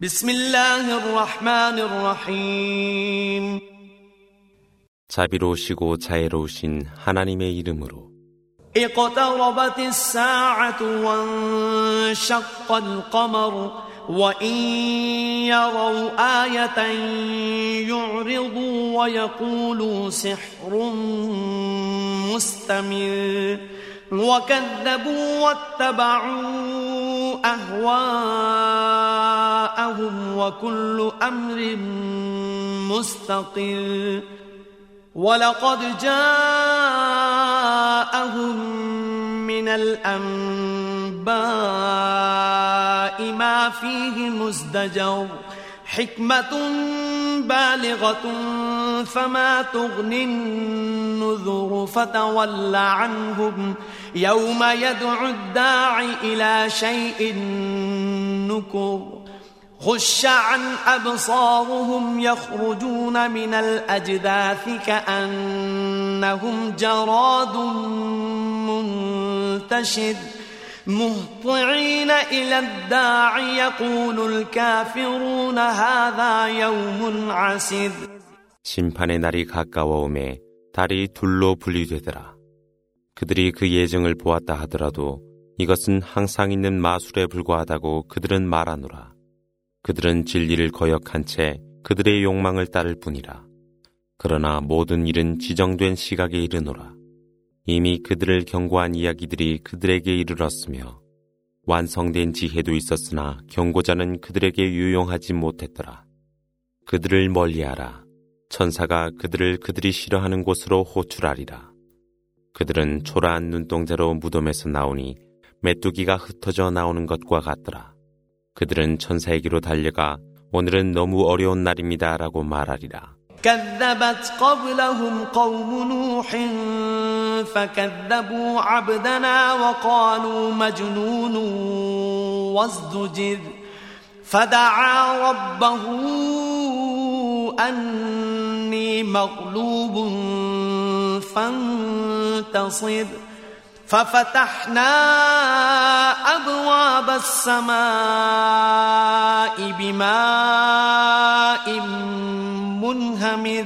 بسم الله الرحمن الرحيم 자비로우시고 자애로우신 하나님의 이름으로 اقتربت الساعة وانشق القمر وإن يروا آية يعرضوا ويقولوا سحر مستمر وكذبوا واتبعوا أهواءهم وكل أمر مستقر. ولقد جاءهم من الأنباء ما فيه مزدجر. حكمة بالغة فما تغني النذر فتول عنهم. يوم يدعو الداعي إلى شيء نكر خش عن أبصارهم يخرجون من الأجداث كأنهم جراد منتشر. مهطعين إلى الداع يقول الكافرون هذا يوم عسر 심판의 날이 가까워오매 달이 둘로 분리되더라. 그들이 그 예정을 보았다 하더라도 이것은 항상 있는 마술에 불과하다고 그들은 말하노라. 그들은 진리를 거역한 채 그들의 욕망을 따를 뿐이라. 그러나 모든 일은 지정된 시각에 이르노라. 이미 그들을 경고한 이야기들이 그들에게 이르렀으며 완성된 지혜도 있었으나 경고자는 그들에게 유용하지 못했더라. 그들을 멀리하라. 천사가 그들을 그들이 싫어하는 곳으로 호출하리라. 그들은 초라한 눈동자로 무덤에서 나오니 메뚜기가 흩어져 나오는 것과 같더라. 그들은 천사에게로 달려가 오늘은 너무 어려운 날입니다 라고 말하리라. فكذبوا عبدنا وقالوا مجنون وازدجر. فدعا ربه أني مغلوب فانتصر. ففتحنا أبواب السماء بماء منهمر.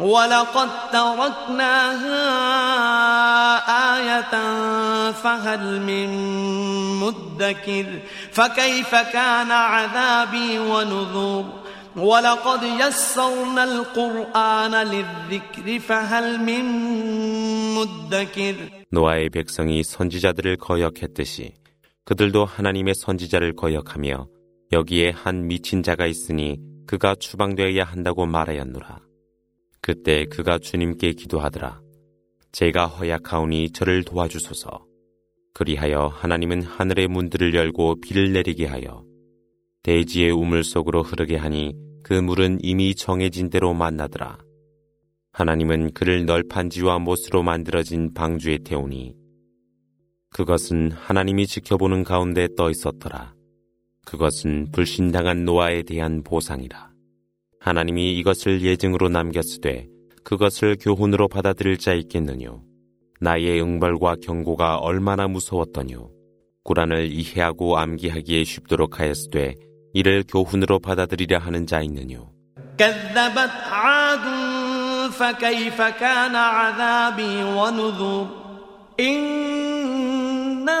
ولقد تركناها آية فهل من مدكر فكيف كان عذابي ونذر ولقد يسرنا القرآن للذكر فهل من مدكر 노아의 백성이 선지자들을 거역했듯이 그들도 하나님의 선지자를 거역하며 여기에 한 미친 자가 있으니 그가 추방되어야 한다고 말하였노라. 그때 그가 주님께 기도하더라. 제가 허약하오니 저를 도와주소서. 그리하여 하나님은 하늘의 문들을 열고 비를 내리게 하여 대지의 우물 속으로 흐르게 하니 그 물은 이미 정해진 대로 만나더라. 하나님은 그를 널판지와 못으로 만들어진 방주에 태우니 그것은 하나님이 지켜보는 가운데 떠 있었더라. 그것은 불신당한 노아에 대한 보상이라. 하나님이 이것을 예증으로 남겼으되 그것을 교훈으로 받아들일 자 있겠느뇨. 나의 응벌과 경고가 얼마나 무서웠더뇨. 꾸란을 이해하고 암기하기에 쉽도록 하였으되 이를 교훈으로 받아들이려 하는 자 있느뇨. كذبت عاد فكيف كان عذابي ونذر إنا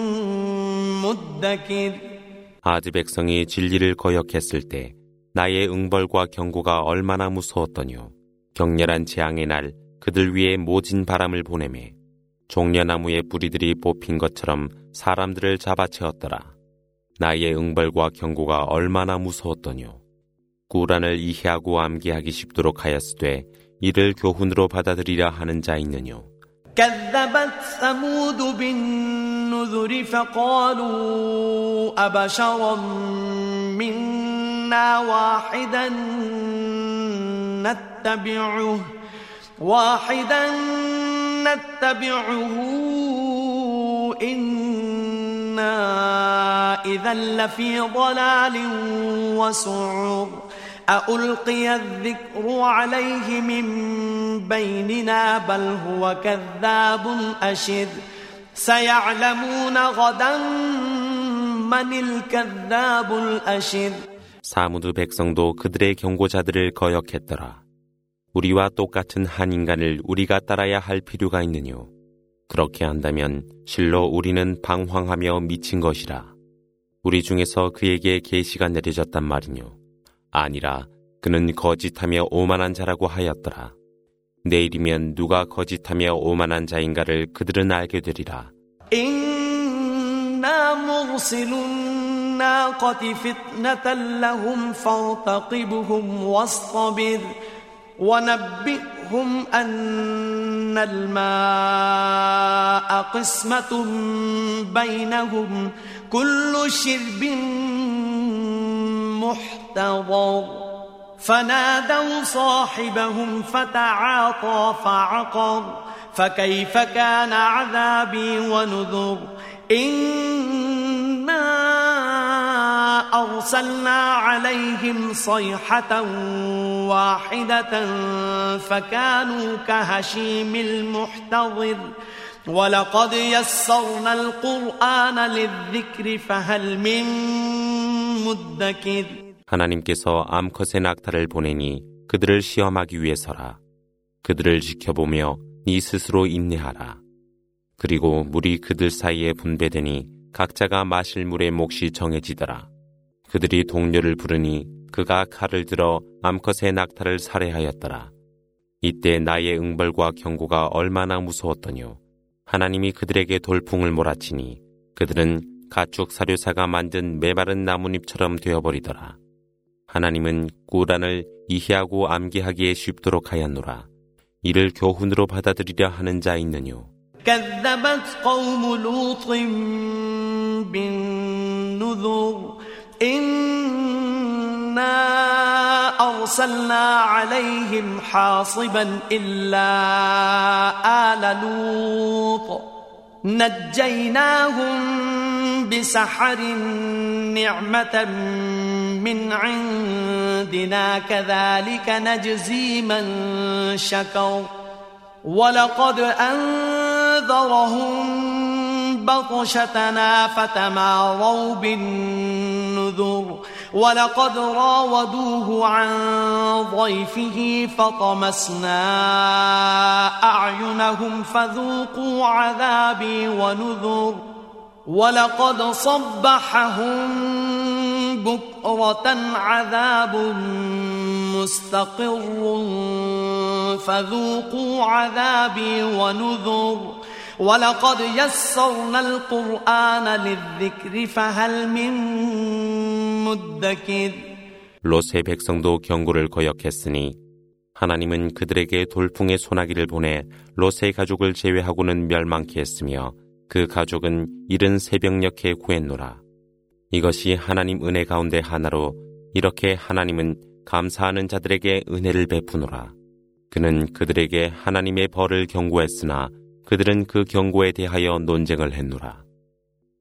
아드 백성이 진리를 거역했을 때 나의 응벌과 경고가 얼마나 무서웠더뇨. 격렬한 재앙의 날 그들 위에 모진 바람을 보내매 종려나무의 뿌리들이 뽑힌 것처럼 사람들을 잡아채었더라. 나의 응벌과 경고가 얼마나 무서웠더뇨. 꾸란을 이해하고 암기하기 쉽도록 하였으되 이를 교훈으로 받아들이려 하는 자 있느뇨. كذبت ثمود بالنذر فقالوا أبشرا منا واحدا نتبعه واحدا نتبعه. إنا إذا لفي ضلال وسعر. أألقي الذكر عليه من بيننا بل هو كذاب أشر سيعلمون غدا من الكذاب الأشر 사무드 백성도 그들의 경고자들을 거역했더라. 우리와 똑같은 한 인간을 우리가 따라야 할 필요가 있느뇨. 그렇게 한다면 실로 우리는 방황하며 미친 것이라. 우리 중에서 그에게 계시가 내려졌단 말이뇨. 아니라 그는 거짓하며 오만한 자라고 하였더라. 내일이면 누가 거짓하며 오만한 자인가를 그들은 알게 되리라. إنا مرسل الناقة فتنة لهم فارتقبهم واصطبر ونبئهم أن الماء قسمة بينهم كل شرب محتضر فنادوا صاحبهم فتعاطى فعقر فكيف كان عذابي ونذر إنا أرسلنا عليهم صيحة واحدة فكانوا كهشيم المحتضر ولقد يسرنا القرآن للذكر فهل من مدكر 하나님께서 암컷의 낙타를 보내니 그들을 시험하기 위해서라. 그들을 지켜보며 네 스스로 인내하라. 그리고 물이 그들 사이에 분배되니 각자가 마실 물의 몫이 정해지더라. 그들이 동료를 부르니 그가 칼을 들어 암컷의 낙타를 살해하였더라. 이때 나의 응벌과 경고가 얼마나 무서웠더뇨. 하나님이 그들에게 돌풍을 몰아치니 그들은 가축 사료사가 만든 메마른 나뭇잎처럼 되어버리더라. 하나님은 꾸란을 이해하고 암기하기에 쉽도록 하였노라. 이를 교훈으로 받아들이려 하는 자 있느뇨. كذبت قوم لوط بالنذر إنا أرسلنا عليهم حاصبا إلا آل لوط نجيناهم بسحر نعمة من عندنا كذلك نجزي من شكر. ولقد أنذرهم بطشتنا فتماروا بالنذر. ولقد راودوه عن ضيفه فطمسنا أعينهم فذوقوا عذابي ونذر. ولقد صبحهم بكرة عذاب مستقر فذوقوا عذابي ونذر ولقد يسرنا القرآن للذكر فهل من مدكر 롯의 백성도 경고를 거역했으니 하나님은 그들에게 돌풍의 소나기를 보내 롯의 가족을 제외하고는 멸망케 했으며 그 가족은 이른 새벽녘에 구했노라. 이것이 하나님 은혜 가운데 하나로 이렇게 하나님은 감사하는 자들에게 은혜를 베푸노라. 그는 그들에게 하나님의 벌을 경고했으나 그들은 그 경고에 대하여 논쟁을 했노라.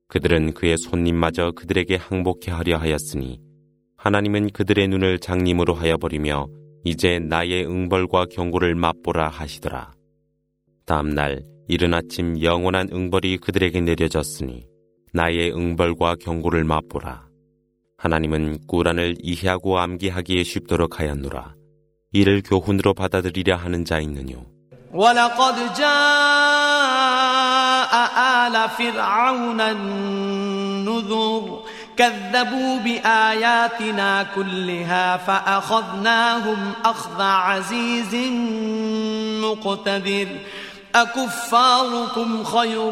그들은 그의 손님마저 그들에게 항복해 하려 하였으니 하나님은 그들의 눈을 장님으로 하여 버리며 이제 나의 응벌과 경고를 맛보라 하시더라. 다음날 이른 아침 영원한 응벌이 그들에게 내려졌으니 나의 응벌과 경고를 맛보라. 하나님은 꾸란을 이해하고 암기하기에 쉽도록 하였노라. 이를 교훈으로 받아들이려 하는 자 있느뇨. ولقد جاء آل فرعون النذر كذبوا بآياتنا كلها فأخذناهم أخذ عزيز مقتدر أكفاركم خير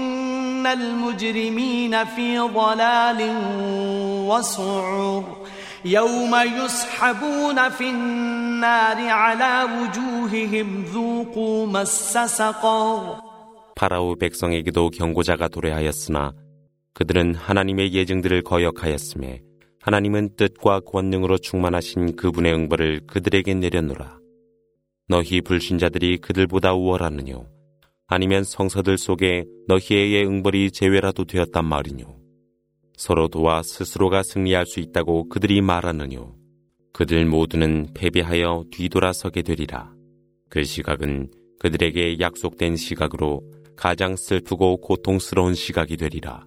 المجرمين في ضلال وسعر يوم يسحبون في النار على وجوههم ذوقوا مس سقر 파라오 백성에게도 경고자가 도래하였으나 그들은 하나님의 예증들을 거역하였음에 하나님은 뜻과 권능으로 충만하신 그분의 응벌을 그들에게 내려놓으라. 너희 불신자들이 그들보다 우월하느뇨. 아니면 성서들 속에 너희의 응벌이 제외라도 되었단 말이뇨. 서로 도와 스스로가 승리할 수 있다고 그들이 말하느뇨. 그들 모두는 패배하여 뒤돌아서게 되리라. 그 시각은 그들에게 약속된 시각으로 가장 슬프고 고통스러운 시각이 되리라.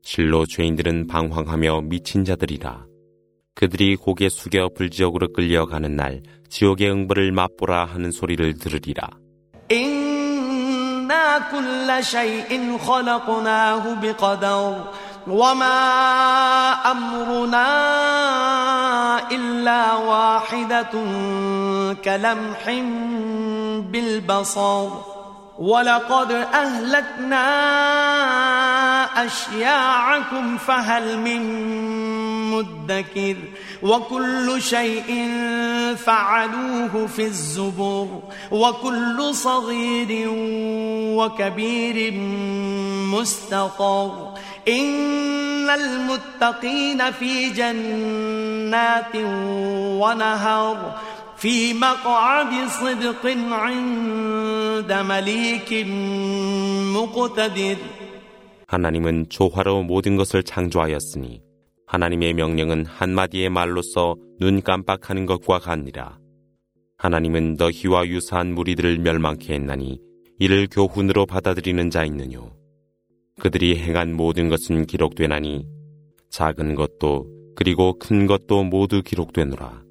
실로 죄인들은 방황하며 미친 자들이라. 그들이 고개 숙여 불지옥으로 끌려가는 날 지옥의 응벌을 맛보라 하는 소리를 들으리라. إنا كل شيء خلقناه بقدر وما أمرنا إلا واحدة كلمح بالبصر ولقد أهلكنا أشياعكم فهل من مدكر وكل شيء فعلوه في الزبر وكل صغير وكبير مستطر إن المتقين في جنات ونهر في مقعد صدق عند مليك مقتدر 하나님은 조화로 모든 것을 창조하였으니 하나님의 명령은 한마디의 말로써 눈 깜빡하는 것과 같니라. 하나님은 너희와 유사한 무리들을 멸망케 했나니 이를 교훈으로 받아들이는 자 있느뇨. 그들이 행한 모든 것은 기록되나니 작은 것도 그리고 큰 것도 모두 기록되노라.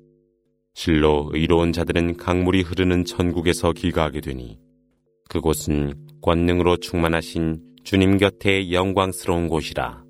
실로 의로운 자들은 강물이 흐르는 천국에서 길가하게 되니 그곳은 권능으로 충만하신 주님 곁에 영광스러운 곳이라.